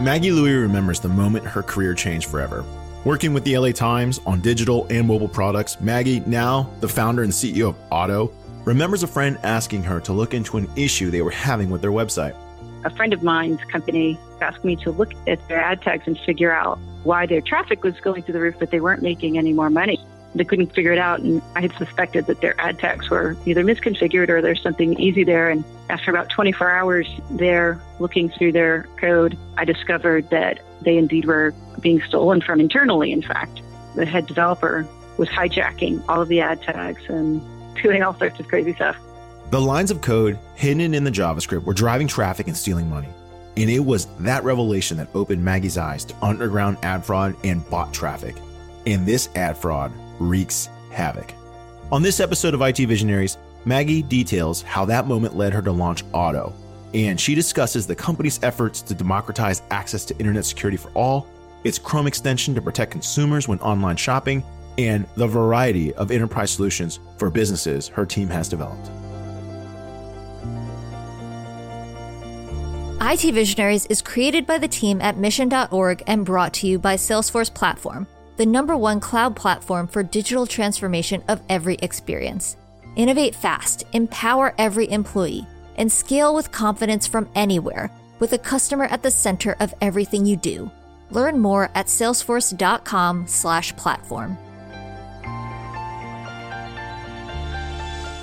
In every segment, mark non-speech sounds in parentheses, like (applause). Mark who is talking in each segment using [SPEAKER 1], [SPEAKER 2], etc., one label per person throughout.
[SPEAKER 1] Maggie Louie remembers the moment her career changed forever. Working with the LA Times on digital and mobile products, Maggie, now the founder and CEO of Otto, remembers a friend asking her to look into an issue they were having with their website.
[SPEAKER 2] A friend of mine's company asked me to look at their ad tags and figure out why their traffic was going through the roof, but they weren't making any more money. They couldn't figure it out, and I had suspected that their ad tags were either misconfigured or there's something easy there. And after about 24 hours there looking through their code, I discovered that they indeed were being stolen from internally, in fact. The head developer was hijacking all of the ad tags and doing all sorts of crazy stuff.
[SPEAKER 1] The lines of code hidden in the JavaScript were driving traffic and stealing money. And it was that revelation that opened Maggie's eyes to underground ad fraud and bot traffic. And this ad fraud wreaks havoc. On this episode of IT Visionaries, Maggie details how that moment led her to launch Otto, and she discusses the company's efforts to democratize access to internet security for all, its Chrome extension to protect consumers when online shopping, and the variety of enterprise solutions for businesses her team has developed.
[SPEAKER 3] IT Visionaries is created by the team at mission.org and brought to you by Salesforce Platform, the number one cloud platform for digital transformation of every experience. Innovate fast, empower every employee, and scale with confidence from anywhere with a customer at the center of everything you do. Learn more at salesforce.com/platform.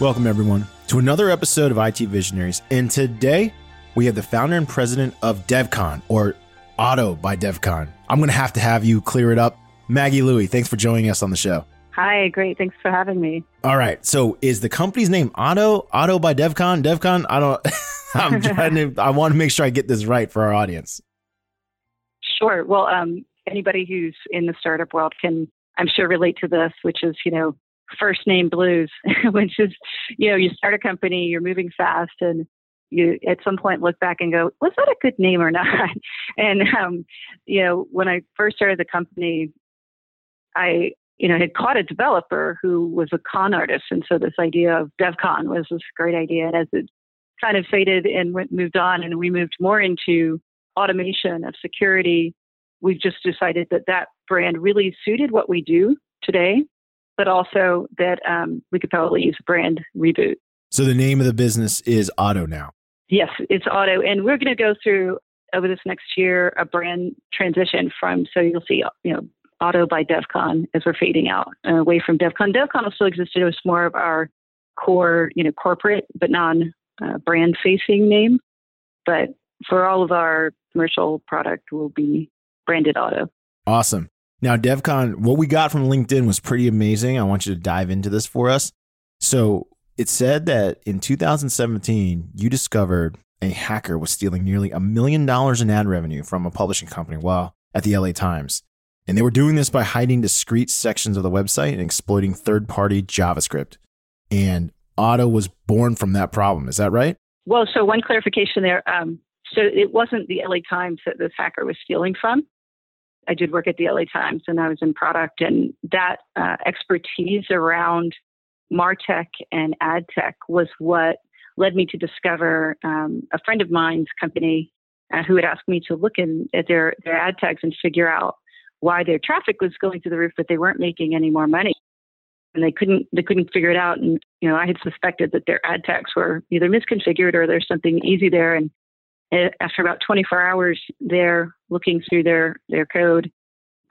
[SPEAKER 1] Welcome everyone to another episode of IT Visionaries. And today we have the founder and president of DevCon or Otto by DevCon. I'm going to have to have you clear it up. Maggie Louie, thanks for joining us on the show.
[SPEAKER 2] Hi, great. Thanks for having me.
[SPEAKER 1] All right. So is the company's name Otto? Otto by DevCon? DevCon? I don't (laughs) I'm (laughs) trying to I want to make sure I get this right for our audience.
[SPEAKER 2] Sure. Well, um, anybody who's in the startup world can I'm sure relate to this, which is, you know, first name blues, (laughs) which is, you know, you start a company, you're moving fast and you at some point look back and go, was that a good name or not? and um, you know, when I first started the company, I you know had caught a developer who was a con artist, and so this idea of DevCon was this great idea. And as it kind of faded and went, moved on, and we moved more into automation of security, we've just decided that that brand really suited what we do today, but also that um, we could probably use a brand reboot.
[SPEAKER 1] So the name of the business is Otto now.
[SPEAKER 2] Yes, it's Otto. and we're going to go through over this next year a brand transition from. So you'll see, you know, Otto by DevCon as we're fading out uh, away from DevCon. DevCon still exist. It was more of our core, you know, corporate but non uh, brand facing name. But for all of our commercial product, will be branded Otto.
[SPEAKER 1] Awesome. Now, DevCon, what we got from LinkedIn was pretty amazing. I want you to dive into this for us. So, it said that in 2017, you discovered a hacker was stealing nearly a million dollars in ad revenue from a publishing company while at the LA Times. And they were doing this by hiding discrete sections of the website and exploiting third party JavaScript. And Otto was born from that problem. Is that right?
[SPEAKER 2] Well, so one clarification there. Um, so it wasn't the LA Times that this hacker was stealing from. I did work at the LA Times and I was in product, and that uh, expertise around Martech and ad tech was what led me to discover um, a friend of mine's company uh, who had asked me to look in, at their, their ad tags and figure out why their traffic was going through the roof, but they weren't making any more money. And they couldn't they couldn't figure it out. And you know, I had suspected that their ad tags were either misconfigured or there's something easy there. And uh, after about 24 hours there looking through their their code,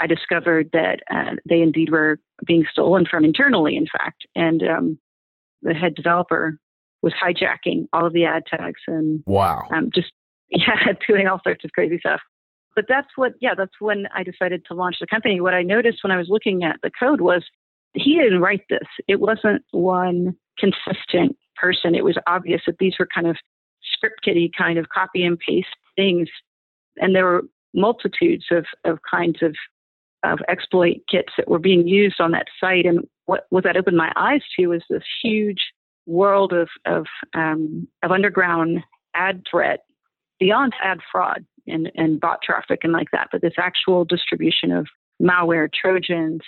[SPEAKER 2] I discovered that uh, they indeed were being stolen from internally, in fact. And um, the head developer was hijacking all of the ad tags and
[SPEAKER 1] wow,
[SPEAKER 2] um, just (laughs) yeah, doing all sorts of crazy stuff. But that's what, yeah, that's when I decided to launch the company. What I noticed when I was looking at the code was he didn't write this. It wasn't one consistent person. It was obvious that these were kind of script kiddie kind of copy and paste things. And there were multitudes of, of kinds of of exploit kits that were being used on that site. And what, what that opened my eyes to was this huge world of, of, um, of underground ad threat beyond ad fraud and, and bot traffic and like that, but this actual distribution of malware, Trojans,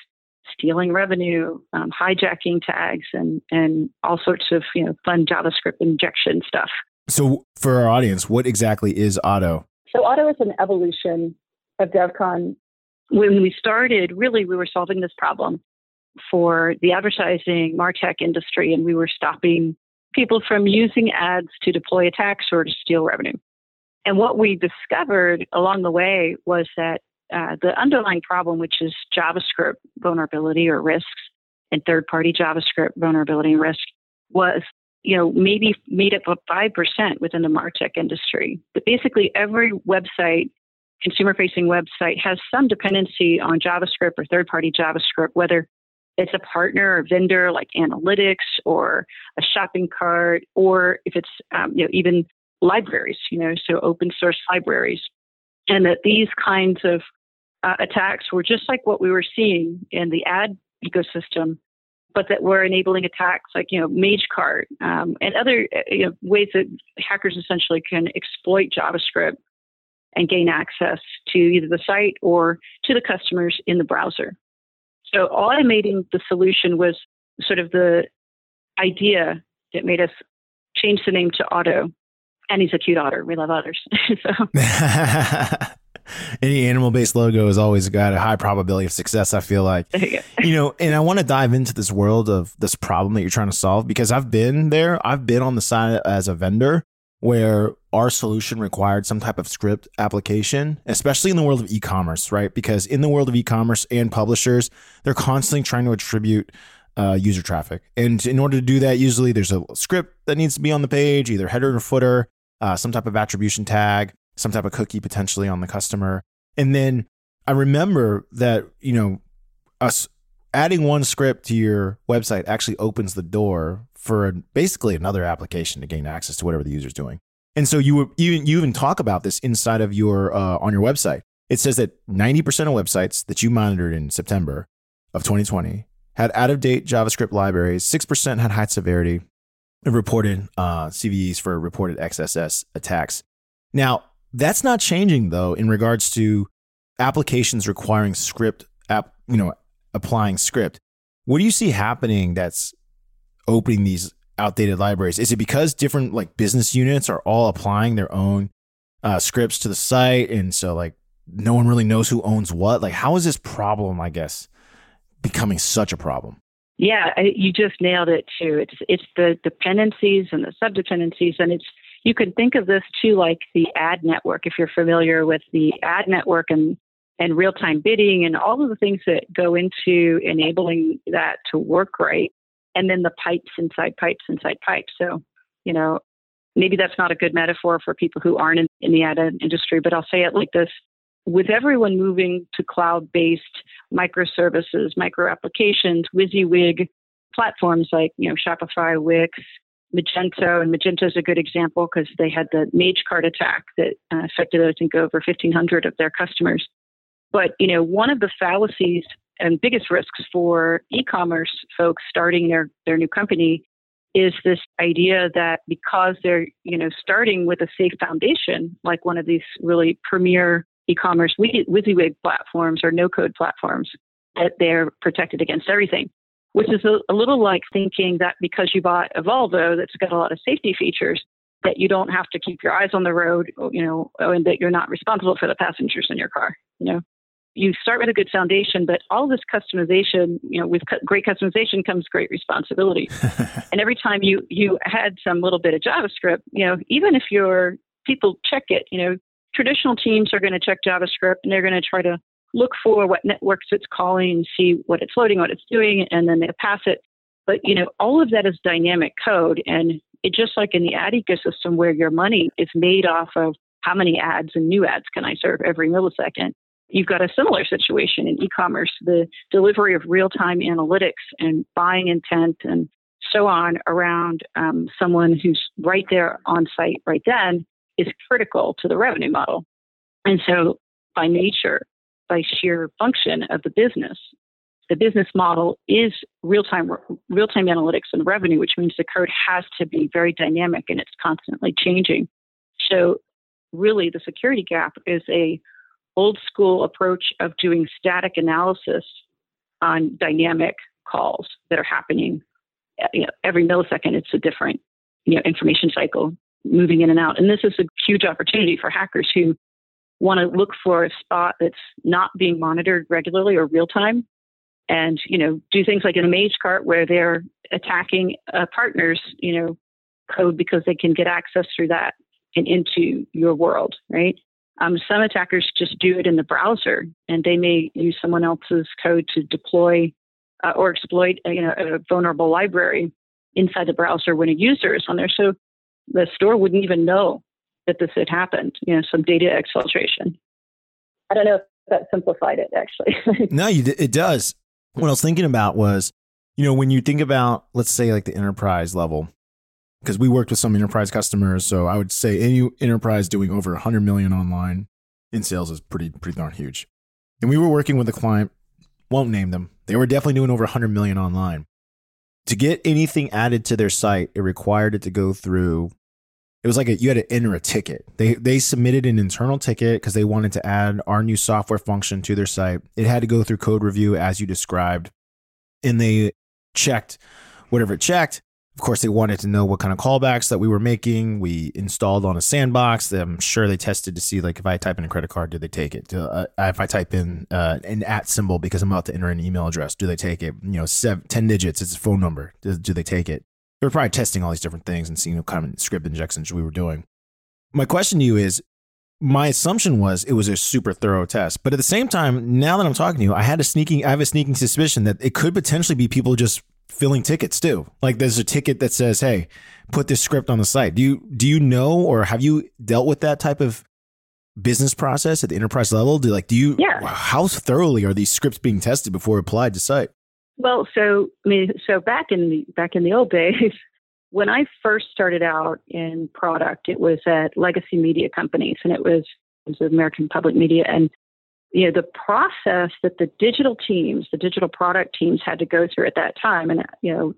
[SPEAKER 2] stealing revenue, um, hijacking tags, and, and all sorts of you know fun JavaScript injection stuff.
[SPEAKER 1] So, for our audience, what exactly is Otto?
[SPEAKER 2] So Otto is an evolution of DevCon. When we started, really, we were solving this problem for the advertising martech industry, and we were stopping people from using ads to deploy attacks or to steal revenue. And what we discovered along the way was that uh, the underlying problem, which is JavaScript vulnerability or risks and third party JavaScript vulnerability and risk, was you know maybe made up of 5% within the martech industry. But basically every website consumer facing website has some dependency on javascript or third party javascript whether it's a partner or vendor like analytics or a shopping cart, or if it's um, you know even libraries, you know, so open source libraries, and that these kinds of uh, attacks were just like what we were seeing in the ad ecosystem, but that were enabling attacks like you know MageCart um, and other uh, you know, ways that hackers essentially can exploit JavaScript and gain access to either the site or to the customers in the browser. So automating the solution was sort of the idea that made us change the name to Otto. And he's a cute otter. We love otters. (laughs) so. (laughs)
[SPEAKER 1] Any animal based logo has always got a high probability of success, I feel like. You, you know, and I want to dive into this world of this problem that you're trying to solve because I've been there. I've been on the side as a vendor where our solution required some type of script application, especially in the world of e-commerce, right? Because in the world of e-commerce and publishers, they're constantly trying to attribute uh, user traffic, and in order to do that, usually there's a script that needs to be on the page, either header or footer, uh, some type of attribution tag, some type of cookie potentially on the customer, and then I remember that you know us adding one script to your website actually opens the door for basically another application to gain access to whatever the user's doing. And so you even you even talk about this inside of your uh, on your website. It says that 90% of websites that you monitored in September of 2020 had out of date JavaScript libraries. 6% had high severity reported uh, CVEs for reported XSS attacks. Now, that's not changing though in regards to applications requiring script app, you know, applying script. What do you see happening that's opening these outdated libraries? Is it because different like business units are all applying their own uh, scripts to the site, and so like no one really knows who owns what? Like, how is this problem? I guess becoming such a problem.
[SPEAKER 2] Yeah, you just nailed it too. It's it's the dependencies and the subdependencies, and it's you can think of this too like the ad network if you're familiar with the ad network and and real time bidding and all of the things that go into enabling that to work right and then the pipes inside pipes inside pipes. So, you know, maybe that's not a good metaphor for people who aren't in, in the ad industry, but I'll say it like this. With everyone moving to cloud based microservices, micro applications, WYSIWYG platforms like, you know, Shopify, Wix, Magento, and Magento is a good example because they had the MageCart attack that uh, affected, I think, over 1,500 of their customers. But, you know, one of the fallacies and biggest risks for e-commerce folks starting their, their new company is this idea that because they're you know starting with a safe foundation like one of these really premier e-commerce WYSIWYG platforms or no-code platforms that they're protected against everything which is a, a little like thinking that because you bought a Volvo that's got a lot of safety features that you don't have to keep your eyes on the road you know and that you're not responsible for the passengers in your car you know you start with a good foundation, but all this customization, you know, with great customization comes great responsibility. (laughs) and every time you you add some little bit of JavaScript, you know, even if your people check it, you know, traditional teams are going to check JavaScript and they're going to try to look for what networks it's calling see what it's loading, what it's doing, and then they pass it. But you know, all of that is dynamic code, and it just like in the ad ecosystem where your money is made off of how many ads and new ads can I serve every millisecond You've got a similar situation in e commerce. The delivery of real time analytics and buying intent and so on around um, someone who's right there on site right then is critical to the revenue model. And so, by nature, by sheer function of the business, the business model is real time real time analytics and revenue, which means the code has to be very dynamic and it's constantly changing. So, really, the security gap is a old school approach of doing static analysis on dynamic calls that are happening you know, every millisecond. It's a different you know, information cycle moving in and out. And this is a huge opportunity for hackers who want to look for a spot that's not being monitored regularly or real time and you know do things like in a Magecart where they're attacking a partner's you know code because they can get access through that and into your world right um, some attackers just do it in the browser and they may use someone else's code to deploy uh, or exploit uh, you know a vulnerable library inside the browser when a user is on there so the store wouldn't even know that this had happened you know some data exfiltration i don't know if that simplified it actually (laughs)
[SPEAKER 1] no you, it does what I was thinking about was, you know, when you think about, let's say, like the enterprise level, because we worked with some enterprise customers. So I would say any enterprise doing over 100 million online in sales is pretty, pretty darn huge. And we were working with a client, won't name them. They were definitely doing over 100 million online. To get anything added to their site, it required it to go through it was like a, you had to enter a ticket. They they submitted an internal ticket because they wanted to add our new software function to their site. It had to go through code review as you described, and they checked whatever it checked. Of course, they wanted to know what kind of callbacks that we were making. We installed on a sandbox. I'm sure they tested to see like if I type in a credit card, do they take it? Do, uh, if I type in uh, an at symbol because I'm about to enter an email address, do they take it? You know, seven, 10 digits, it's a phone number. Do, do they take it? They were probably testing all these different things and seeing what kind of script injections we were doing. My question to you is my assumption was it was a super thorough test. But at the same time, now that I'm talking to you, I had a sneaking I have a sneaking suspicion that it could potentially be people just filling tickets too. Like there's a ticket that says, "Hey, put this script on the site." Do you do you know or have you dealt with that type of business process at the enterprise level? Do like do you
[SPEAKER 2] yeah.
[SPEAKER 1] how thoroughly are these scripts being tested before applied to site?
[SPEAKER 2] Well, so I mean, so back in the back in the old days, (laughs) when I first started out in product, it was at legacy media companies, and it was it was American Public Media, and you know the process that the digital teams, the digital product teams, had to go through at that time, and you know,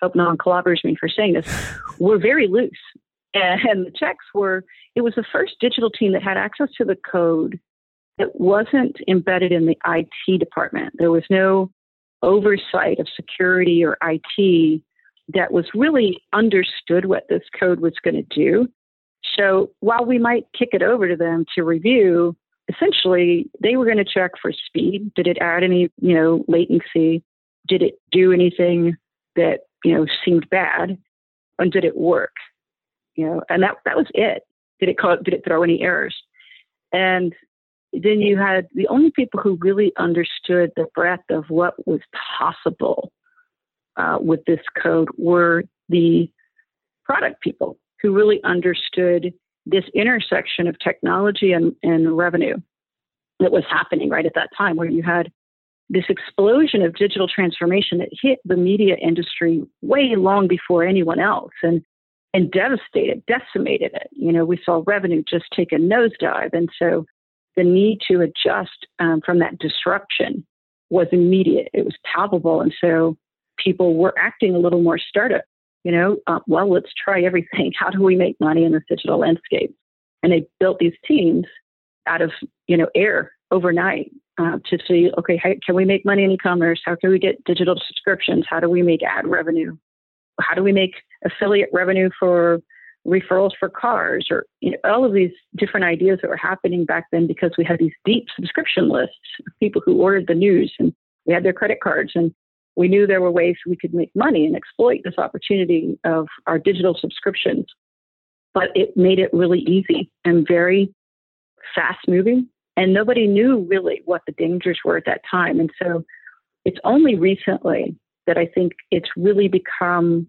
[SPEAKER 2] hope no one me for saying this, (sighs) were very loose, and the checks were. It was the first digital team that had access to the code that wasn't embedded in the IT department. There was no oversight of security or IT that was really understood what this code was going to do. So while we might kick it over to them to review, essentially they were going to check for speed. Did it add any, you know, latency? Did it do anything that, you know, seemed bad? And did it work? You know, and that that was it. Did it call, did it throw any errors? And then you had the only people who really understood the breadth of what was possible uh, with this code were the product people who really understood this intersection of technology and, and revenue that was happening right at that time, where you had this explosion of digital transformation that hit the media industry way long before anyone else and and devastated, decimated it. You know, we saw revenue just take a nosedive. And so the need to adjust um, from that disruption was immediate. It was palpable. And so people were acting a little more startup. You know, uh, well, let's try everything. (laughs) How do we make money in this digital landscape? And they built these teams out of, you know, air overnight uh, to see, okay, how can we make money in e-commerce? How can we get digital subscriptions? How do we make ad revenue? How do we make affiliate revenue for referrals for cars or you know, all of these different ideas that were happening back then because we had these deep subscription lists of people who ordered the news and we had their credit cards and we knew there were ways we could make money and exploit this opportunity of our digital subscriptions but it made it really easy and very fast moving and nobody knew really what the dangers were at that time. And so it's only recently that i think it's really become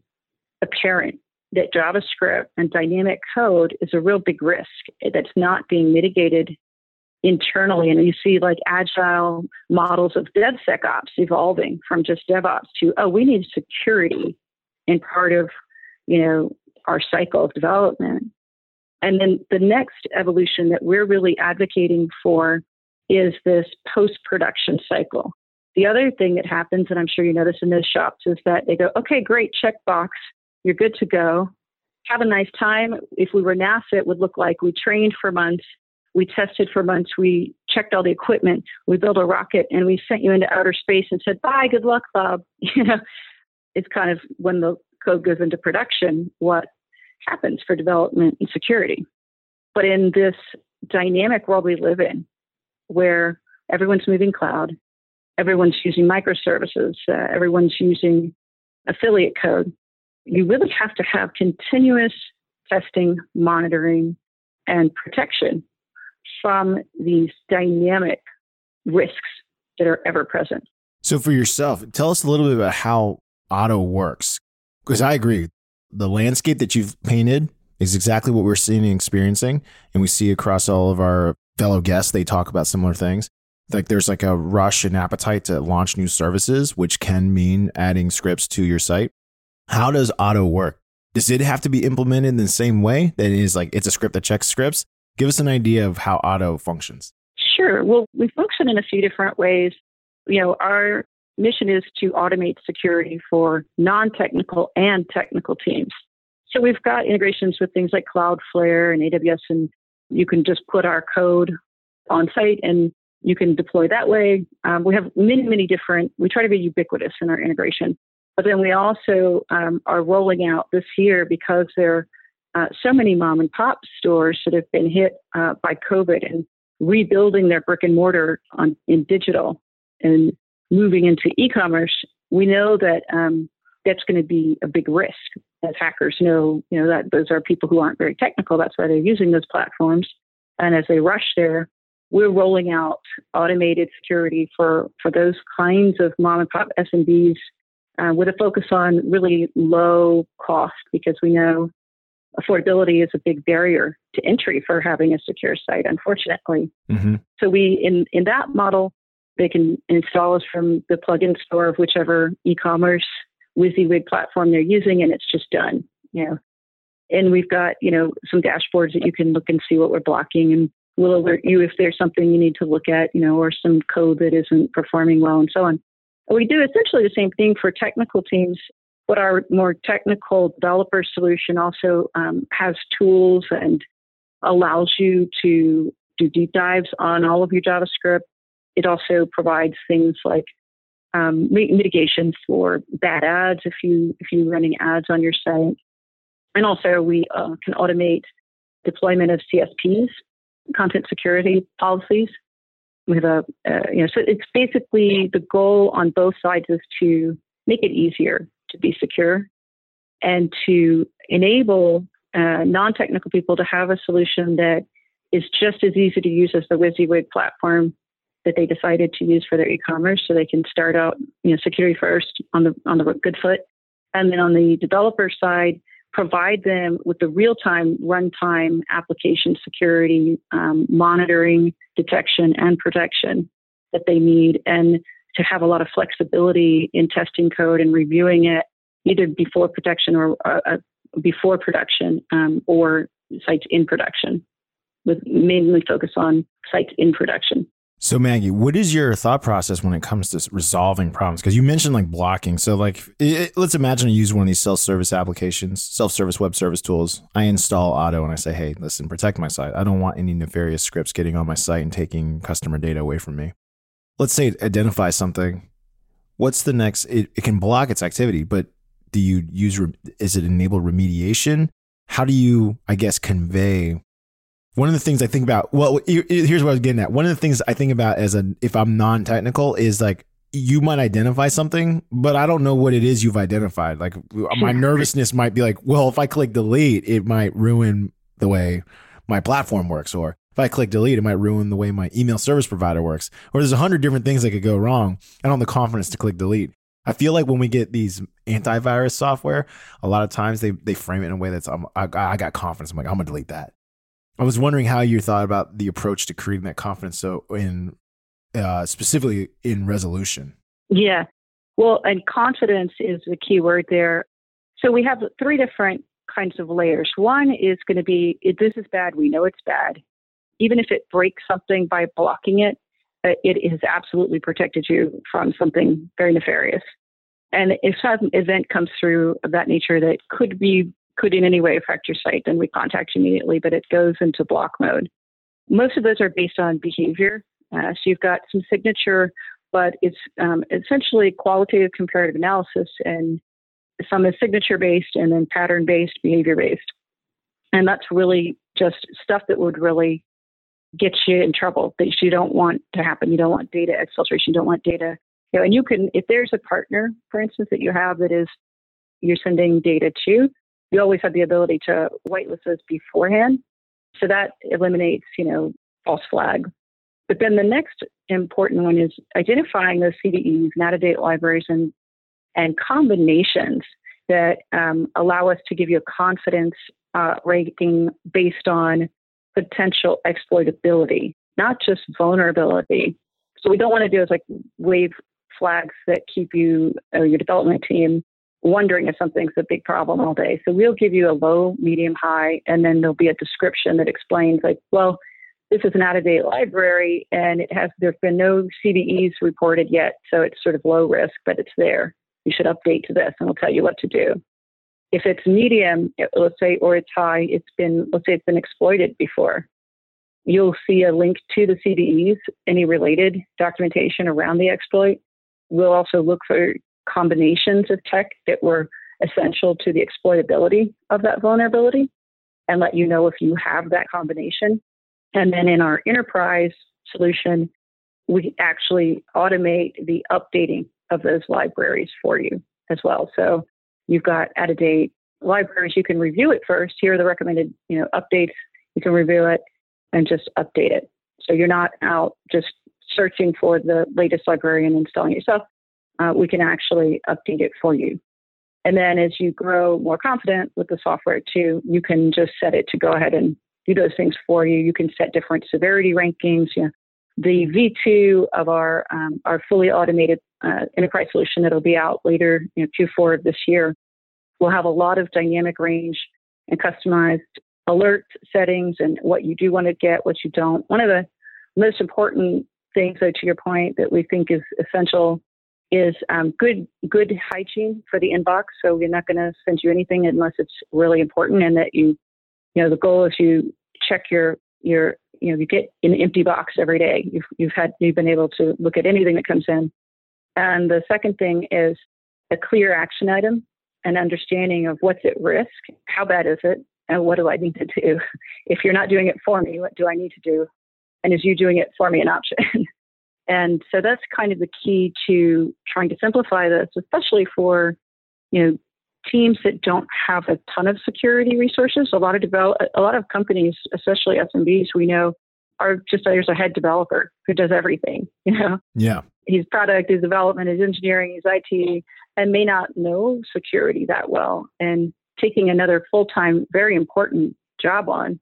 [SPEAKER 2] apparent that JavaScript and dynamic code is a real big risk that's not being mitigated internally. And you see like agile models of DevSecOps evolving from just DevOps to, oh, we need security in part of, you know, our cycle of development. And then the next evolution that we're really advocating for is this post production cycle. The other thing that happens, and I'm sure you notice in those shops, is that they go, okay, great, checkbox you're good to go. Have a nice time. If we were NASA, it would look like we trained for months, we tested for months, we checked all the equipment, we built a rocket, and we sent you into outer space and said, "Bye, good luck, Bob." (laughs) You know, it's kind of when the code goes into production, what happens for development and security. But in this dynamic world we live in, where everyone's moving cloud, everyone's using microservices, uh, everyone's using affiliate code, you really have to have continuous testing, monitoring, and protection from these dynamic risks that are ever present.
[SPEAKER 1] So, for yourself, tell us a little bit about how Otto works. Because I agree, the landscape that you've painted is exactly what we're seeing and experiencing. And we see across all of our fellow guests, they talk about similar things. Like there's like a rush and appetite to launch new services, which can mean adding scripts to your site. How does Otto work? Does it have to be implemented in the same way that it is like it's a script that checks scripts? Give us an idea of how Otto functions.
[SPEAKER 2] Sure. Well, we function in a few different ways. You know, our mission is to automate security for non technical and technical teams. So we've got integrations with things like Cloudflare and AWS, and you can just put our code on site and you can deploy that way. Um, we have many, many different, we try to be ubiquitous in our integration. But then we also um, are rolling out this year because there uh, so many mom and pop stores that have been hit uh, by COVID and rebuilding their brick and mortar on in digital and moving into e-commerce. We know that um, that's going to be a big risk. As hackers know, you know that those are people who aren't very technical. That's why they're using those platforms. And as they rush there, we're rolling out automated security for for those kinds of mom and pop SMBs uh, with a focus on really low cost because we know affordability is a big barrier to entry for having a secure site, unfortunately. Mm-hmm. So we in in that model, they can install us from the plugin store of whichever e-commerce WYSIWYG platform they're using, and it's just done. You know, and we've got you know some dashboards that you can look and see what we're blocking, and we'll alert you if there's something you need to look at, you know, or some code that isn't performing well, and so on. We do essentially the same thing for technical teams, but our more technical developer solution also um, has tools and allows you to do deep dives on all of your JavaScript. It also provides things like um, mitigation for bad ads if you if you're running ads on your site, and also we uh, can automate deployment of CSPs, content security policies, we have a, uh, you know, so it's basically the goal on both sides is to make it easier to be secure and to enable uh, non-technical people to have a solution that is just as easy to use as the WYSIWYG platform that they decided to use for their e-commerce, so they can start out, you know, security first on the on the good foot, and then on the developer side, provide them with the real time, runtime application security, um, monitoring, detection, and protection that they need, and to have a lot of flexibility in testing code and reviewing it either before protection or uh, uh before production um, or sites in production, with mainly focus on sites in production.
[SPEAKER 1] So Maggie, what is your thought process when it comes to resolving problems? Because you mentioned like blocking. So like, it, let's imagine I use one of these self-service applications, self-service web service tools. I install Otto and I say, hey, listen, protect my site. I don't want any nefarious scripts getting on my site and taking customer data away from me. Let's say it identifies something. What's the next? It, it can block its activity, but do you use? Is it enable remediation? How do you, I guess, convey one of the things I think about, well, here's what I was getting at. One of the things I think about as a, if I'm non technical, is like you might identify something, but I don't know what it is you've identified. Like my nervousness might be like, well, if I click delete, it might ruin the way my platform works, or if I click delete, it might ruin the way my email service provider works. Or there's a hundred different things that could go wrong. I don't have the confidence to click delete. I feel like when we get these antivirus software, a lot of times they they frame it in a way that's I'm, I, I got confidence. I'm like I'm gonna delete that. I was wondering how you thought about the approach to creating that confidence. So in uh, specifically in resolution.
[SPEAKER 2] Yeah. Well, and confidence is the key word there. So we have three different kinds of layers. One is going to be this is bad. We know it's bad. Even if it breaks something by blocking it, uh, it has absolutely protected you from something very nefarious. And if some event comes through of that nature that could be could in any way affect your site, then we contact you immediately, but it goes into block mode. Most of those are based on behavior. Uh, so you've got some signature, but it's um, essentially qualitative comparative analysis, and some is signature based and then pattern based, behavior based. And that's really just stuff that would really gets you in trouble that you don't want to happen. You don't want data exfiltration. You don't want data. You know, and you can, if there's a partner, for instance, that you have that is you're sending data to, you always have the ability to whitelist those beforehand. So that eliminates, you know, false flag. But then the next important one is identifying those CVEs, metadata libraries, and and combinations that um, allow us to give you a confidence uh, rating based on potential exploitability, not just vulnerability. So we don't want to do is like wave flags that keep you or your development team wondering if something's a big problem all day. So we'll give you a low, medium, high, and then there'll be a description that explains like, well, this is an out-of-date library and it has there's been no CVEs reported yet, so it's sort of low risk, but it's there. You should update to this and we'll tell you what to do. If it's medium, let's say, or it's high, it's been let's say it's been exploited before. You'll see a link to the CVEs, any related documentation around the exploit. We'll also look for combinations of tech that were essential to the exploitability of that vulnerability and let you know if you have that combination. And then in our enterprise solution, we actually automate the updating of those libraries for you as well. So you've got out of date libraries. You can review it first. Here are the recommended, you know, updates. You can review it and just update it. So you're not out just searching for the latest library and installing yourself uh, we can actually update it for you. And then as you grow more confident with the software too, you can just set it to go ahead and do those things for you. You can set different severity rankings. You know, the V2 of our um, our fully automated uh, enterprise solution that'll be out later, you know, Q4 of this year, will have a lot of dynamic range and customized alert settings and what you do want to get, what you don't. One of the most important things, though, to your point, that we think is essential is um, good good hygiene for the inbox. So we're not going to send you anything unless it's really important, and that you you know the goal is you check your your you know you get an empty box every day. You've you've had you've been able to look at anything that comes in. And the second thing is a clear action item, an understanding of what's at risk, how bad is it, and what do I need to do? (laughs) If you're not doing it for me, what do I need to do? And is you doing it for me an option? (laughs) And so that's kind of the key to trying to simplify this, especially for, you know, teams that don't have a ton of security resources. A lot of develop, a lot of companies, especially SMBs, we know are just there's a head developer who does everything. (laughs) You know,
[SPEAKER 1] yeah,
[SPEAKER 2] his product, his development, his engineering, his IT, and may not know security that well. And taking another full time, very important job on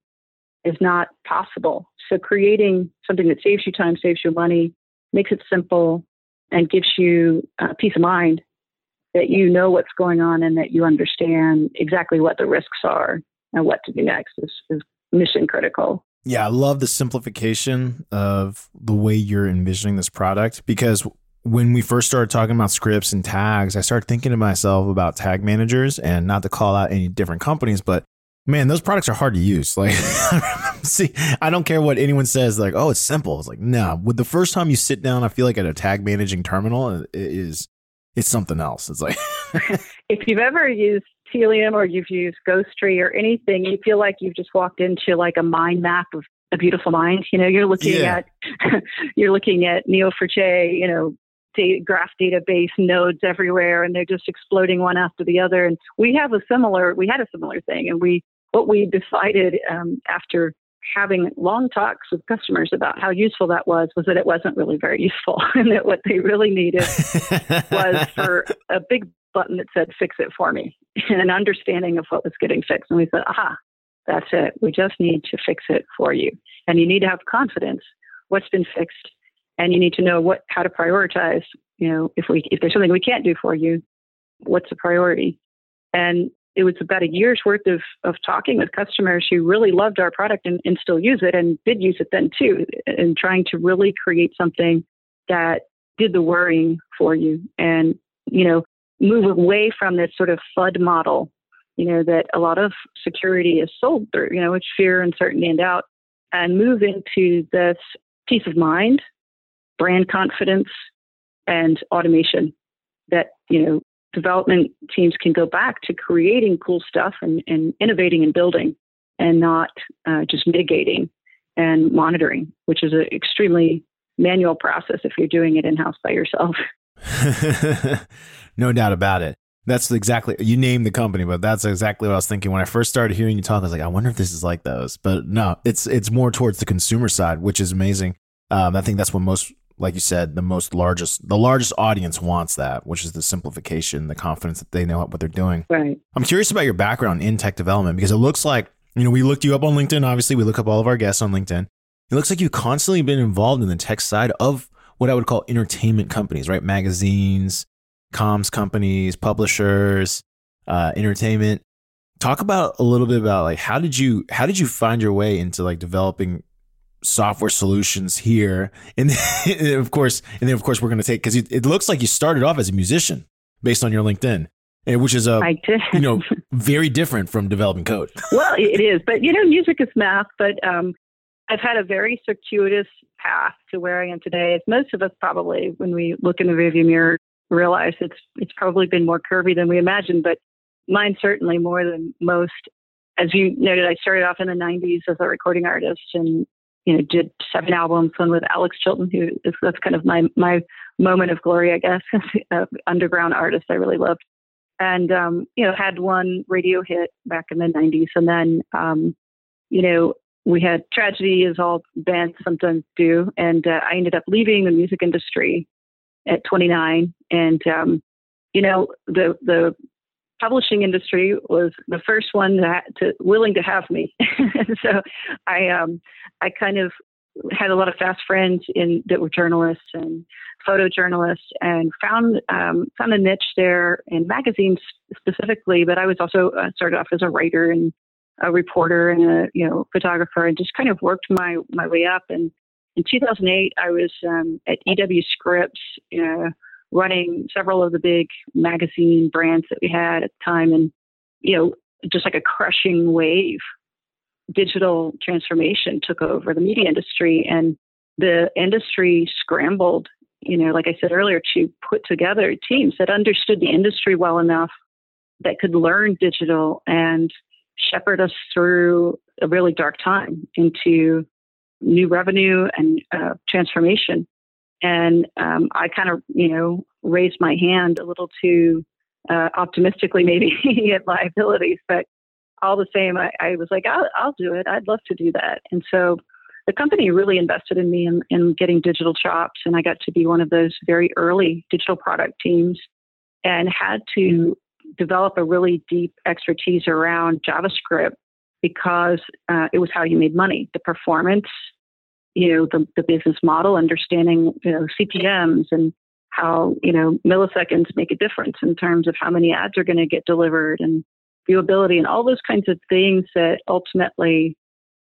[SPEAKER 2] is not possible. So creating something that saves you time, saves you money, makes it simple, and gives you uh, peace of mind that you know what's going on and that you understand exactly what the risks are and what to do next is, is mission critical.
[SPEAKER 1] Yeah, I love the simplification of the way you're envisioning this product because when we first started talking about scripts and tags, I started thinking to myself about tag managers and not to call out any different companies, but man, those products are hard to use. (laughs) Like, see, I don't care what anyone says. Like, oh, it's simple. It's like, no. With the first time you sit down, I feel like at a tag managing terminal it is it's something else. It's like, (laughs)
[SPEAKER 2] if you've ever used Tealium or you've used Ghostery or anything, you feel like you've just walked into like a mind map of a beautiful mind. You know, you're looking yeah. at (laughs) you're looking at Neo4j, you know, data, graph database nodes everywhere, and they're just exploding one after the other. And we have a similar, we had a similar thing, and we what we decided um, after having long talks with customers about how useful that was was that it wasn't really very useful (laughs) and that what they really needed was (laughs) for a big button that said fix it for me and an understanding of what was getting fixed. And we said aha that's it. We just need to fix it for you. And you need to have confidence what's been fixed and you need to know what how to prioritize you know if we if there's something we can't do for you what's the priority? And it was about a year's worth of, of talking with customers who really loved our product and, and still use it and did use it then too, and trying to really create something that did the worrying for you and, you know, move away from this sort of FUD model, you know, that a lot of security is sold through, you know, it's fear, uncertainty, and doubt, and move into this peace of mind, brand confidence, and automation that, you know, development teams can go back to creating cool stuff and, and innovating and building and not uh, just mitigating and monitoring, which is an extremely manual process if you're doing it in house by yourself. (laughs)
[SPEAKER 1] no doubt about it. That's exactly you named the company, but that's exactly what I was thinking when I first started hearing you talk. I was like, I wonder if this is like those, but no, it's it's more towards the consumer side, which is amazing. Um, I think that's what most, like you said, the most largest the largest audience wants that, which is the simplification, the confidence that they know what they're doing.
[SPEAKER 2] Right.
[SPEAKER 1] I'm curious about your background in tech development because it looks like you know we looked you up on LinkedIn. Obviously, we look up all of our guests on LinkedIn. It looks like you've constantly been involved in the tech side of what I would call entertainment companies, right? Magazines, comms companies, publishers, uh, entertainment. Talk about a little bit about like how did you how did you find your way into like developing software solutions here, and, (laughs) of course, and then of course we're going to take because it, it looks like you started off as a musician based on your LinkedIn, which is a you know (laughs) very different from developing code. (laughs)
[SPEAKER 2] well, it is, but you know, music is math. But um, I've had a very circuitous path to where I am today. As most of us probably, when we look in the rearview mirror, realize it's it's probably been more curvy than we imagined, but mine certainly more than most. As you noted, I started off in the '90s as a recording artist, and you know did seven albums, one with Alex Chilton, who is that's kind of my my moment of glory, I guess, (laughs) underground artist I really loved, and um, you know had one radio hit back in the '90s, and then um, you know we had tragedy, as all bands sometimes do, and uh, I ended up leaving the music industry at 29. And, um, you know, the, the publishing industry was the first one that to willing to have me. (laughs) so I, um, I kind of had a lot of fast friends in that were journalists and photojournalists and found, um, found a niche there in magazines specifically, but I was also uh, started off as a writer and a reporter and a, you know, photographer and just kind of worked my, my way up and in 2008, I was um, at EW Scripps, uh, running several of the big magazine brands that we had at the time, and you know, just like a crushing wave, digital transformation took over the media industry, and the industry scrambled. You know, like I said earlier, to put together teams that understood the industry well enough that could learn digital and shepherd us through a really dark time into new revenue and uh, transformation. And um, I kind of, you know, raised my hand a little too uh, optimistically, maybe (laughs) at my abilities, but all the same, I, I was like, I'll, I'll, do it. I'd love to do that. And so the company really invested in me in, in getting digital chops, and I got to be one of those very early digital product teams and had to develop a really deep expertise around JavaScript because uh, it was how you made money. The performance, you know, the, the business model, understanding you know CPMS and how you know milliseconds make a difference in terms of how many ads are going to get delivered and viewability and all those kinds of things that ultimately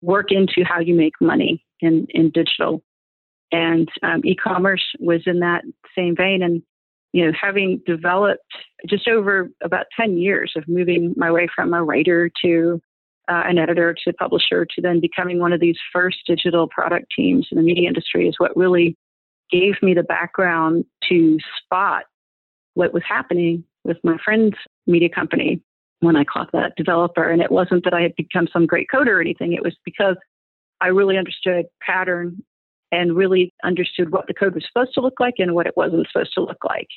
[SPEAKER 2] work into how you make money in in digital. And um, e-commerce was in that same vein, and you know, having developed just over about 10 years of moving my way from a writer to uh, an editor to publisher to then becoming one of these first digital product teams in the media industry is what really gave me the background to spot what was happening with my friend's media company when I caught that developer. And it wasn't that I had become some great coder or anything, it was because I really understood pattern and really understood what the code was supposed to look like and what it wasn't supposed to look like.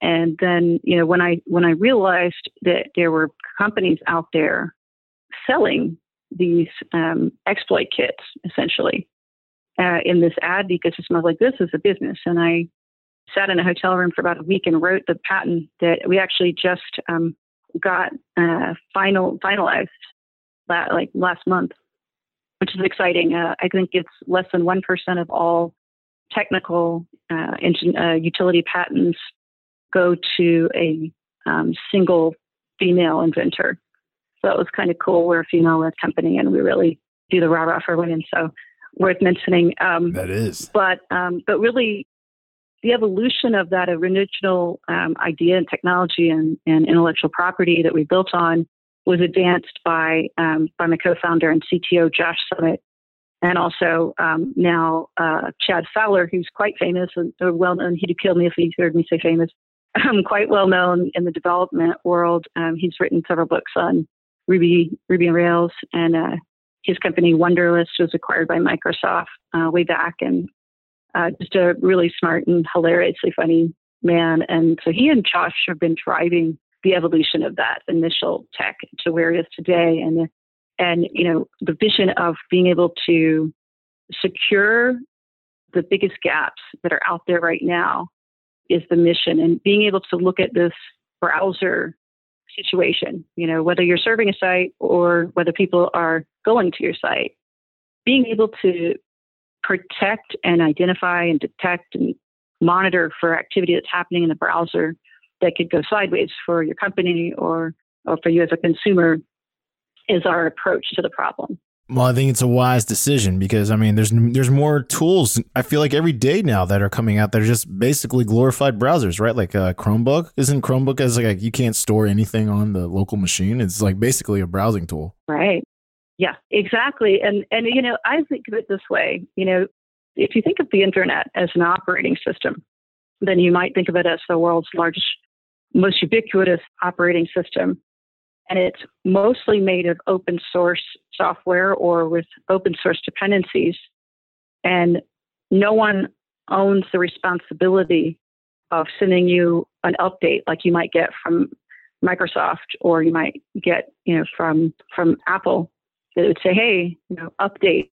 [SPEAKER 2] And then, you know, when I when I realized that there were companies out there selling these um, exploit kits essentially uh, in this ad ecosystem. I was like, this is a business. And I sat in a hotel room for about a week and wrote the patent that we actually just um, got uh, final finalized la- like last month, which is exciting. Uh, I think it's less than one percent of all technical uh, engine, uh, utility patents go to a um, single female inventor. So it was kind of cool. We're a female led company and we really do the rah rah for women. So worth mentioning.
[SPEAKER 1] Um, that is.
[SPEAKER 2] But, um, but really, the evolution of that original um, idea and technology and, and, intellectual property that we built on was advanced by, um, by my co founder and CTO, Josh Summitt. And also um, now uh, Chad Fowler, who's quite famous and well known. He'd kill me if he heard me say famous. (laughs) Um, quite well known in the development world. Um, he's written several books on Ruby, Ruby on Rails, and uh, his company Wunderlist was acquired by Microsoft uh, way back, and uh, just a really smart and hilariously funny man. And so he and Josh have been driving the evolution of that initial tech to where it is today. And and you know the vision of being able to secure the biggest gaps that are out there right now is the mission and being able to look at this browser situation you know whether you're serving a site or whether people are going to your site being able to protect and identify and detect and monitor for activity that's happening in the browser that could go sideways for your company or, or for you as a consumer is our approach to the problem.
[SPEAKER 1] Well, I think it's a wise decision because I mean, there's there's more tools. I feel like every day now that are coming out that are just basically glorified browsers, right? Like uh, Chromebook isn't Chromebook as like you can't store anything on the local machine. It's like basically a browsing tool,
[SPEAKER 2] right? Yeah, exactly. And and you know, I think of it this way. You know, if you think of the internet as an operating system, then you might think of it as the world's largest, most ubiquitous operating system and it's mostly made of open source software or with open source dependencies. And no one owns the responsibility of sending you an update like you might get from Microsoft or you might get, you know, from from Apple that would say, hey, you know, update.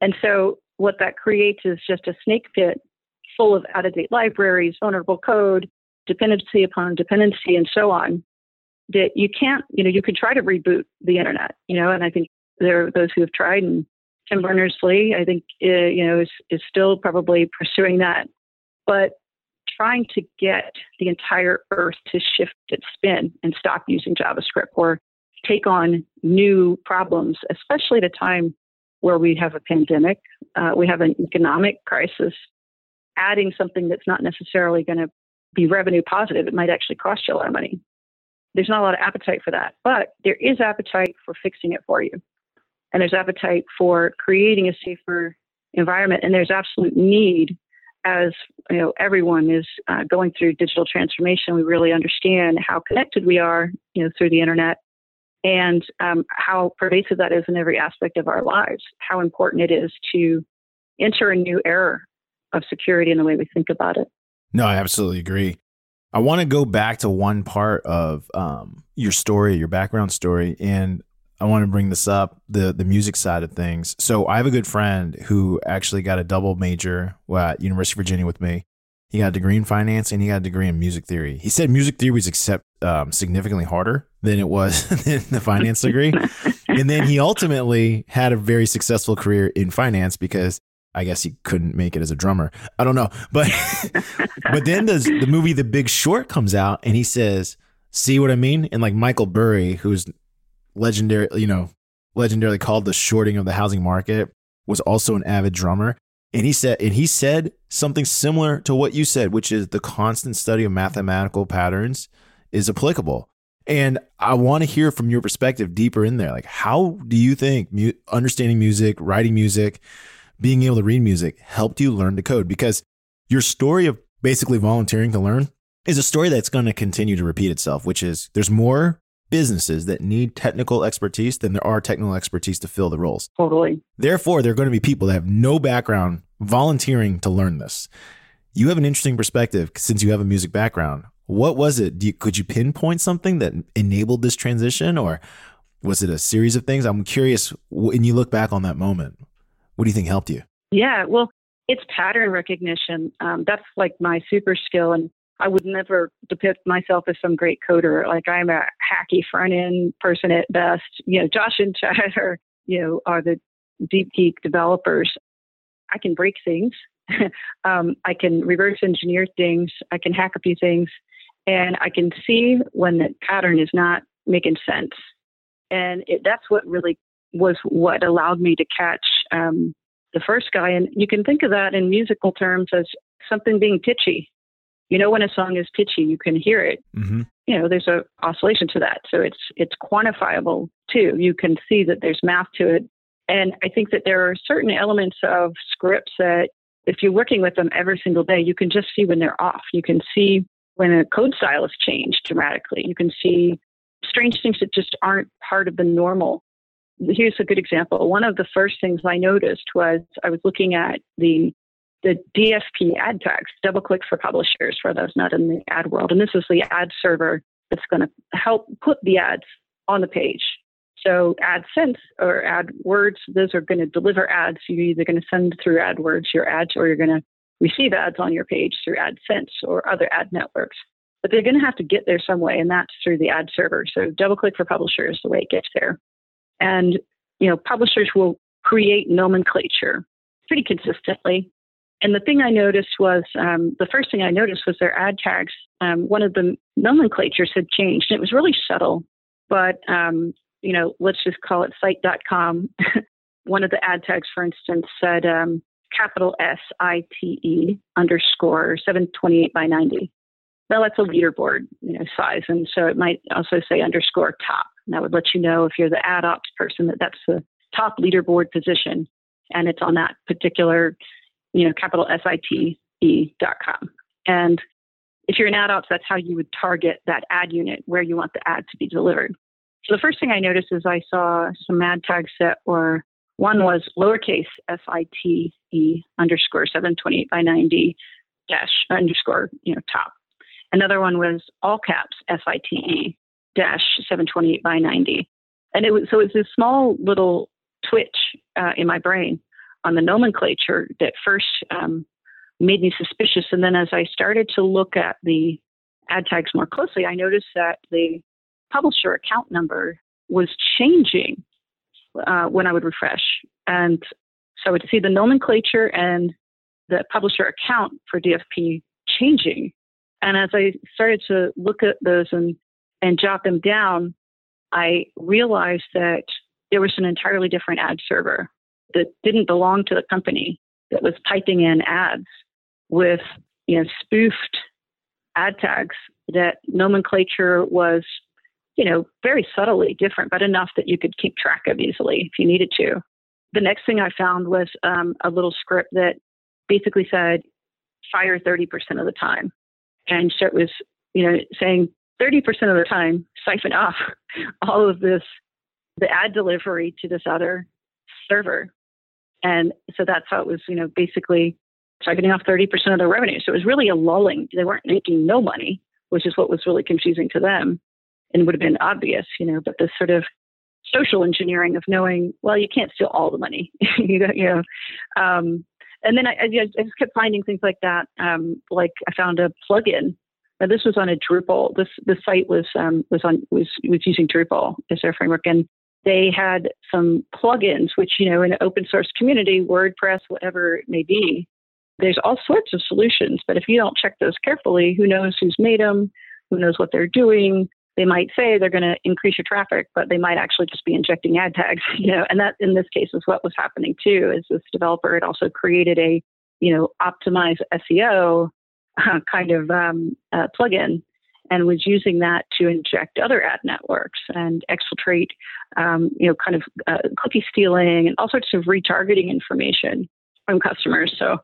[SPEAKER 2] And so what that creates is just a snake pit full of out of date libraries, vulnerable code, dependency upon dependency, and so on that you can't, you know, you could try to reboot the internet, you know, and I think there are those who have tried, and Tim Berners Lee, I think, uh, you know, is, is still probably pursuing that. But trying to get the entire earth to shift its spin and stop using JavaScript or take on new problems, especially at a time where we have a pandemic, uh, we have an economic crisis, adding something that's not necessarily going to be revenue positive, it might actually cost you a lot of money there's not a lot of appetite for that. But there is appetite for fixing it for you. And there's appetite for creating a safer environment. And there's absolute need as you know everyone is uh, going through digital transformation. We really understand how connected we are, you know, through the internet, and um, how pervasive that is in every aspect of our lives. How important it is to enter a new era of security in the way we think about it.
[SPEAKER 1] No, I absolutely agree. I want to go back to one part of um, your story, your background story, and I want to bring this up the the music side of things. So I have a good friend who actually got a double major at University of Virginia with me. He got a degree in finance and he got a degree in music theory. He said music theory was accept, um, significantly harder than it was (laughs) in the finance degree. and then he ultimately had a very successful career in finance because I guess he couldn't make it as a drummer. I don't know, but (laughs) but then the the movie The Big Short comes out, and he says, "See what I mean?" And like Michael Burry, who's legendary, you know, legendarily called the shorting of the housing market, was also an avid drummer. And he said, and he said something similar to what you said, which is the constant study of mathematical patterns is applicable. And I want to hear from your perspective deeper in there. Like, how do you think mu- understanding music, writing music, being able to read music helped you learn to code because your story of basically volunteering to learn is a story that's going to continue to repeat itself, which is there's more businesses that need technical expertise than there are technical expertise to fill the roles.
[SPEAKER 2] Totally.
[SPEAKER 1] Therefore, there are going to be people that have no background volunteering to learn this. You have an interesting perspective since you have a music background. What was it? You, could you pinpoint something that enabled this transition, or was it a series of things? I'm curious when you look back on that moment. What do you think helped you?
[SPEAKER 2] Yeah, well, it's pattern recognition. Um, that's like my super skill. And I would never depict myself as some great coder. Like I'm a hacky front end person at best. You know, Josh and Chad are, you know, are the deep geek developers. I can break things. (laughs) um, I can reverse engineer things. I can hack a few things. And I can see when the pattern is not making sense. And it, that's what really was what allowed me to catch um, the first guy. And you can think of that in musical terms as something being pitchy. You know when a song is pitchy, you can hear it. Mm-hmm. You know, there's a oscillation to that, so it's it's quantifiable too. You can see that there's math to it, and I think that there are certain elements of scripts that if you're working with them every single day, you can just see when they're off. You can see when a code style has changed dramatically. You can see strange things that just aren't part of the normal here's a good example. One of the first things I noticed was I was looking at the the DFP ad tags, double click for publishers for those not in the ad world. And this is the ad server that's going to help put the ads on the page. So AdSense or AdWords, those are going to deliver ads. You're either going to send through AdWords your ads or you're going to receive ads on your page through AdSense or other ad networks. But they're going to have to get there some way, and that's through the ad server. So double click for publishers the way it gets there. And you know, publishers will create nomenclature pretty consistently. And the thing I noticed was um, the first thing I noticed was their ad tags. Um, one of the nomenclatures had changed. It was really subtle, but um, you know, let's just call it site.com. (laughs) one of the ad tags, for instance, said um, capital S I T E underscore 728 by 90. Well, that's a leaderboard, you know, size, and so it might also say underscore top. And that would let you know if you're the ad ops person that that's the top leaderboard position, and it's on that particular, you know, capital S I T E dot com. And if you're an ad ops, that's how you would target that ad unit where you want the ad to be delivered. So the first thing I noticed is I saw some ad tags that were one was lowercase s i t e underscore 728 by 90 dash underscore you know top. Another one was all caps s i t e dash 728 by 90. And it was so it's a small little twitch uh, in my brain on the nomenclature that first um, made me suspicious. And then as I started to look at the ad tags more closely, I noticed that the publisher account number was changing uh, when I would refresh. And so I would see the nomenclature and the publisher account for DFP changing. And as I started to look at those and, and jot them down, I realized that there was an entirely different ad server that didn't belong to the company that was typing in ads with you know spoofed ad tags that nomenclature was you know, very subtly different, but enough that you could keep track of easily if you needed to. The next thing I found was um, a little script that basically said, fire 30% of the time. And so it was, you know, saying 30% of the time, siphon off (laughs) all of this, the ad delivery to this other server. And so that's how it was, you know, basically siphoning off 30% of their revenue. So it was really a lulling. They weren't making no money, which is what was really confusing to them and would have been obvious, you know, but this sort of social engineering of knowing, well, you can't steal all the money, (laughs) you know. Um, and then I, I, just kept finding things like that. Um, like I found a plugin. Now this was on a Drupal. This the site was um, was on was was using Drupal as their framework, and they had some plugins, which you know, in an open source community, WordPress, whatever it may be, there's all sorts of solutions. But if you don't check those carefully, who knows who's made them? Who knows what they're doing? they might say they're going to increase your traffic, but they might actually just be injecting ad tags, (laughs) you know, and that in this case is what was happening too, is this developer had also created a, you know, optimize SEO (laughs) kind of um, uh, plugin and was using that to inject other ad networks and exfiltrate, um, you know, kind of uh, cookie stealing and all sorts of retargeting information from customers. So,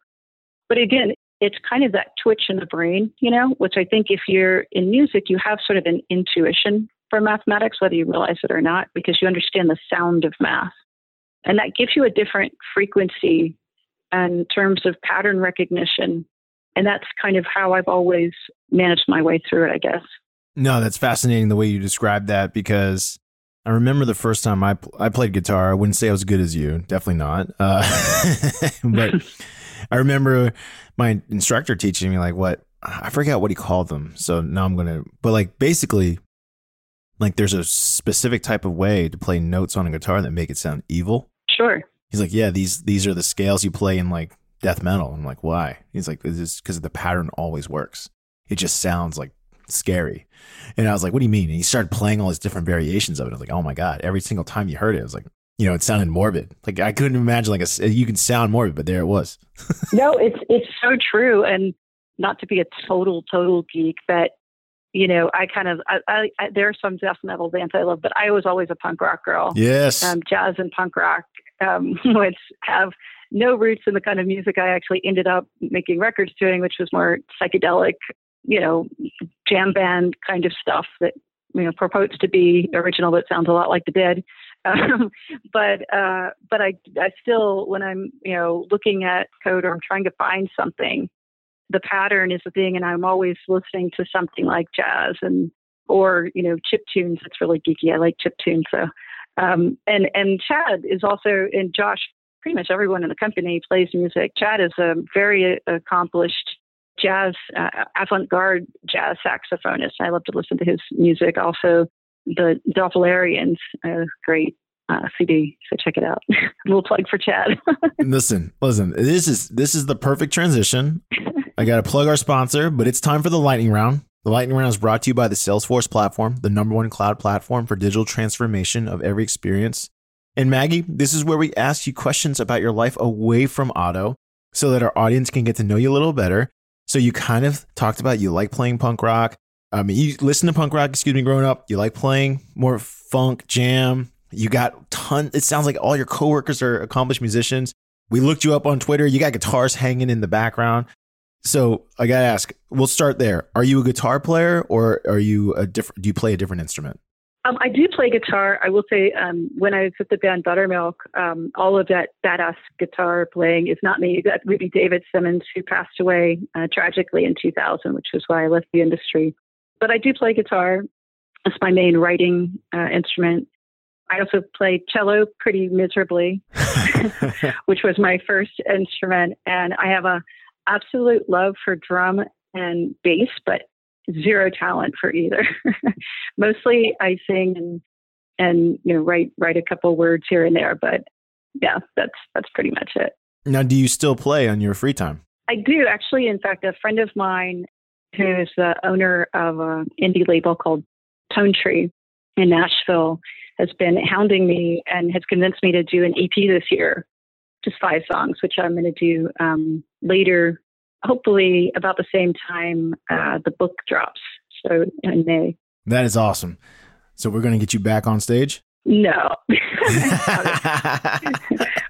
[SPEAKER 2] but again, it's kind of that twitch in the brain, you know, which I think if you're in music, you have sort of an intuition for mathematics, whether you realize it or not, because you understand the sound of math. And that gives you a different frequency in terms of pattern recognition. And that's kind of how I've always managed my way through it, I guess.
[SPEAKER 1] No, that's fascinating the way you described that because I remember the first time I I played guitar. I wouldn't say I was good as you, definitely not. Uh, (laughs) but (laughs) I remember my instructor teaching me like what I forget what he called them. So now I'm gonna, but like basically, like there's a specific type of way to play notes on a guitar that make it sound evil.
[SPEAKER 2] Sure.
[SPEAKER 1] He's like, yeah, these these are the scales you play in like death metal. I'm like, why? He's like, this is because the pattern always works. It just sounds like scary. And I was like, what do you mean? And he started playing all these different variations of it. I was like, oh my god! Every single time you heard it, I was like, you know, it sounded morbid. Like I couldn't imagine like a you can sound morbid, but there it was. (laughs)
[SPEAKER 2] no, it's it's so true, and not to be a total total geek, but you know, I kind of I, I, I there are some death metal bands I love, but I was always a punk rock girl.
[SPEAKER 1] Yes,
[SPEAKER 2] um, jazz and punk rock, um, (laughs) which have no roots in the kind of music I actually ended up making records doing, which was more psychedelic, you know, jam band kind of stuff that you know purports to be original, but sounds a lot like the dead. (laughs) Um, but uh, but I I still when I'm you know looking at code or I'm trying to find something, the pattern is the thing, and I'm always listening to something like jazz and or you know chip tunes. It's really geeky. I like chip tunes. So um, and and Chad is also and Josh. Pretty much everyone in the company plays music. Chad is a very accomplished jazz, uh, avant-garde jazz saxophonist. I love to listen to his music. Also, the Doppelarians, a great uh, CD. So check it out. (laughs) A little plug for Chad. (laughs)
[SPEAKER 1] listen, listen. This is this is the perfect transition. I got to plug our sponsor, but it's time for the lightning round. The lightning round is brought to you by the Salesforce platform, the number one cloud platform for digital transformation of every experience. And Maggie, this is where we ask you questions about your life away from Otto so that our audience can get to know you a little better. So you kind of talked about you like playing punk rock. I mean, you listen to punk rock, excuse me, growing up. You like playing more funk, jam. You got ton. It sounds like all your coworkers are accomplished musicians. We looked you up on Twitter. You got guitars hanging in the background. So I gotta ask. We'll start there. Are you a guitar player, or are you a different? Do you play a different instrument?
[SPEAKER 2] Um, I do play guitar. I will say, um, when I was with the band Buttermilk, um, all of that badass guitar playing is not me. That would be David Simmons, who passed away uh, tragically in 2000, which was why I left the industry. But I do play guitar. It's my main writing uh, instrument. I also play cello pretty miserably, (laughs) which was my first instrument, and I have a absolute love for drum and bass, but zero talent for either. (laughs) Mostly I sing and and you know write write a couple words here and there, but yeah, that's that's pretty much it.
[SPEAKER 1] Now, do you still play on your free time?
[SPEAKER 2] I do actually. In fact, a friend of mine who is the owner of an indie label called Tone Tree in Nashville has been hounding me and has convinced me to do an EP this year, just five songs, which I'm going to do um, later hopefully about the same time uh, the book drops. So in May.
[SPEAKER 1] That is awesome. So we're going to get you back on stage?
[SPEAKER 2] No. (laughs) (laughs)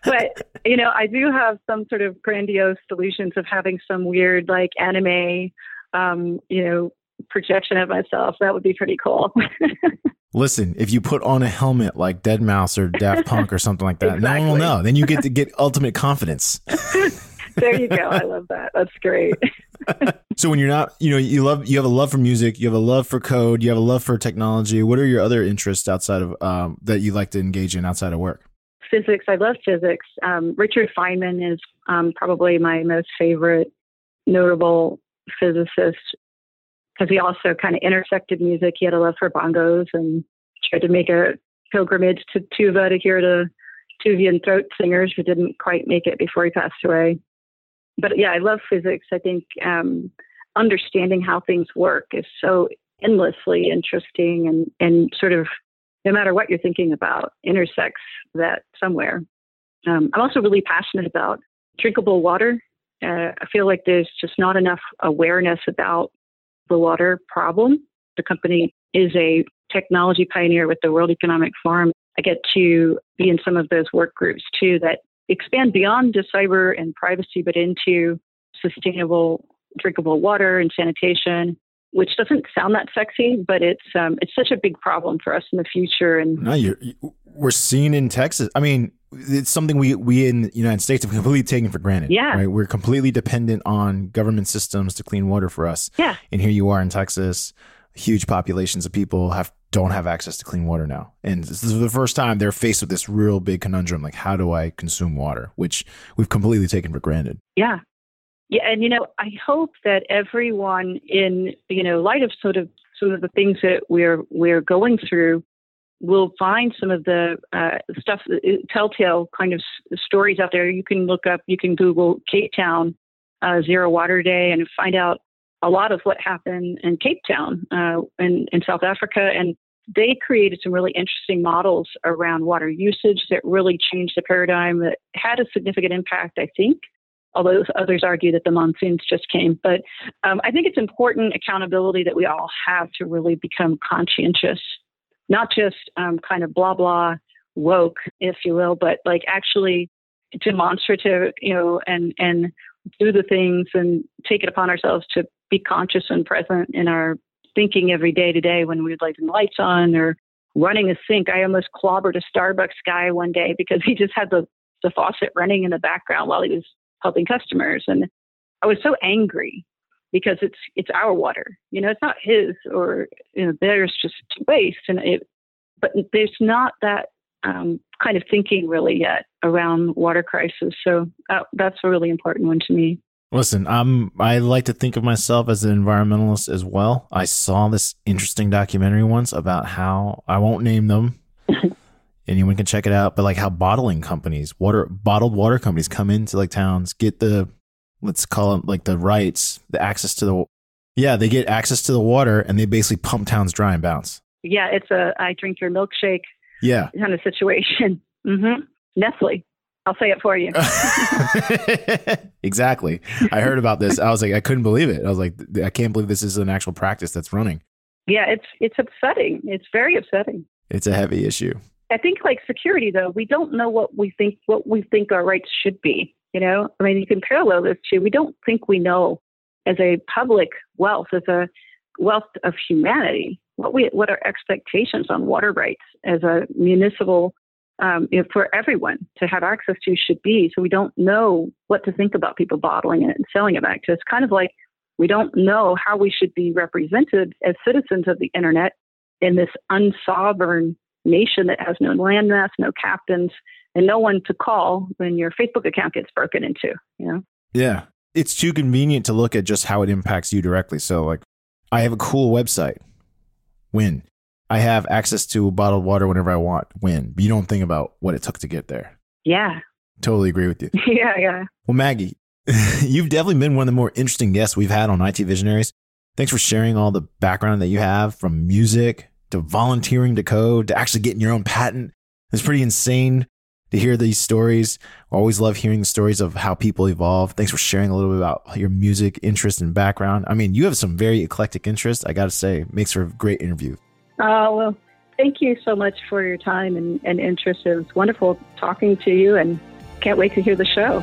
[SPEAKER 2] but, you know, I do have some sort of grandiose solutions of having some weird, like, anime, um, you know, projection of myself. That would be pretty cool. (laughs)
[SPEAKER 1] Listen, if you put on a helmet like deadmau5 or Daft Punk or something like that, exactly. no one will know. Then you get to get ultimate confidence
[SPEAKER 2] there you go. I love that. That's great. (laughs)
[SPEAKER 1] so when you're not, you know, you love, you have a love for music, you have a love for code, you have a love for technology. What are your other interests outside of um, that you like to engage in outside of work?
[SPEAKER 2] Physics. I love physics. Um, Richard Feynman is um, probably my most favorite notable physicist because he also kind of intersected music. He had a love for bongos and tried to make a pilgrimage to Tuva to hear the Tuvian throat singers who didn't quite make it before he passed away but yeah, I love physics. I think um, understanding how things work is so endlessly interesting and, and sort of no matter what you're thinking about intersects that somewhere. Um, I'm also really passionate about drinkable water. Uh, I feel like there's just not enough awareness about the water problem. The company is a technology pioneer with the World Economic Forum. I get to be in some of those work groups too that expand beyond just cyber and privacy, but into sustainable drinkable water and sanitation, which doesn't sound that sexy, but it's um, it's such a big problem for us in the future. And
[SPEAKER 1] no, you're, we're seeing in Texas. I mean, it's something we we in the United States have completely taken for granted.
[SPEAKER 2] Yeah,
[SPEAKER 1] right. We're completely dependent on government systems to clean water for us.
[SPEAKER 2] Yeah,
[SPEAKER 1] and here you are in Texas, huge populations of people have don't have access to clean water now. And this is the first time they're faced with this real big conundrum like, how do I consume water? Which we've completely taken for granted.
[SPEAKER 2] Yeah. Yeah. And, you know, I hope that everyone in, you know, light of sort of some of the things that we're, we're going through, will find some of the uh, stuff, uh, telltale kind of stories out there. You can look up, you can Google Cape Town uh, Zero Water Day and find out a lot of what happened in Cape Town uh, in, in South Africa. And they created some really interesting models around water usage that really changed the paradigm that had a significant impact, I think. Although others argue that the monsoons just came. But um, I think it's important accountability that we all have to really become conscientious, not just um, kind of blah, blah, woke, if you will, but like actually demonstrative, you know, and, and do the things and take it upon ourselves to be conscious and present in our thinking every day today when we're leaving the lights on or running a sink. I almost clobbered a Starbucks guy one day because he just had the, the faucet running in the background while he was helping customers. And I was so angry because it's it's our water. You know, it's not his or you know, there's just waste and it but there's not that um, kind of thinking really yet around water crisis. So uh, that's a really important one to me.
[SPEAKER 1] Listen, I'm I like to think of myself as an environmentalist as well. I saw this interesting documentary once about how I won't name them. (laughs) Anyone can check it out, but like how bottling companies, water bottled water companies come into like towns, get the let's call it like the rights, the access to the yeah, they get access to the water and they basically pump towns dry and bounce.
[SPEAKER 2] Yeah, it's a I drink your milkshake
[SPEAKER 1] yeah
[SPEAKER 2] kind of situation. Mm-hmm. Nestle. I'll say it for you. (laughs)
[SPEAKER 1] exactly. I heard about this. I was like, I couldn't believe it. I was like, I can't believe this is an actual practice that's running.
[SPEAKER 2] Yeah, it's it's upsetting. It's very upsetting.
[SPEAKER 1] It's a heavy issue.
[SPEAKER 2] I think like security though, we don't know what we think what we think our rights should be. You know, I mean, you can parallel this to we don't think we know as a public wealth, as a wealth of humanity, what we what our expectations on water rights as a municipal um, you know, for everyone to have access to should be. So we don't know what to think about people bottling it and selling it back to us. Kind of like we don't know how we should be represented as citizens of the internet in this unsovereign nation that has no landmass, no captains, and no one to call when your Facebook account gets broken into. You know?
[SPEAKER 1] Yeah, it's too convenient to look at just how it impacts you directly. So like, I have a cool website. Win I have access to bottled water whenever I want. When you don't think about what it took to get there.
[SPEAKER 2] Yeah.
[SPEAKER 1] Totally agree with you. (laughs)
[SPEAKER 2] yeah, yeah.
[SPEAKER 1] Well, Maggie, (laughs) you've definitely been one of the more interesting guests we've had on IT Visionaries. Thanks for sharing all the background that you have from music to volunteering to code to actually getting your own patent. It's pretty insane to hear these stories. I always love hearing the stories of how people evolve. Thanks for sharing a little bit about your music interest and background. I mean, you have some very eclectic interests. I got to say, makes for a great interview.
[SPEAKER 2] Oh, well, thank you so much for your time and, and interest. It was wonderful talking to you and can't wait to hear the show.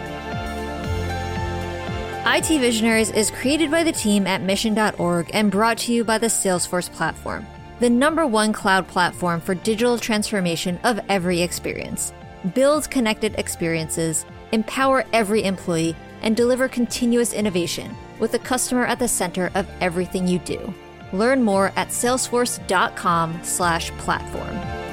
[SPEAKER 3] IT Visionaries is created by the team at mission.org and brought to you by the Salesforce platform, the number one cloud platform for digital transformation of every experience. Build connected experiences, empower every employee, and deliver continuous innovation with the customer at the center of everything you do. Learn more at salesforce.com/platform.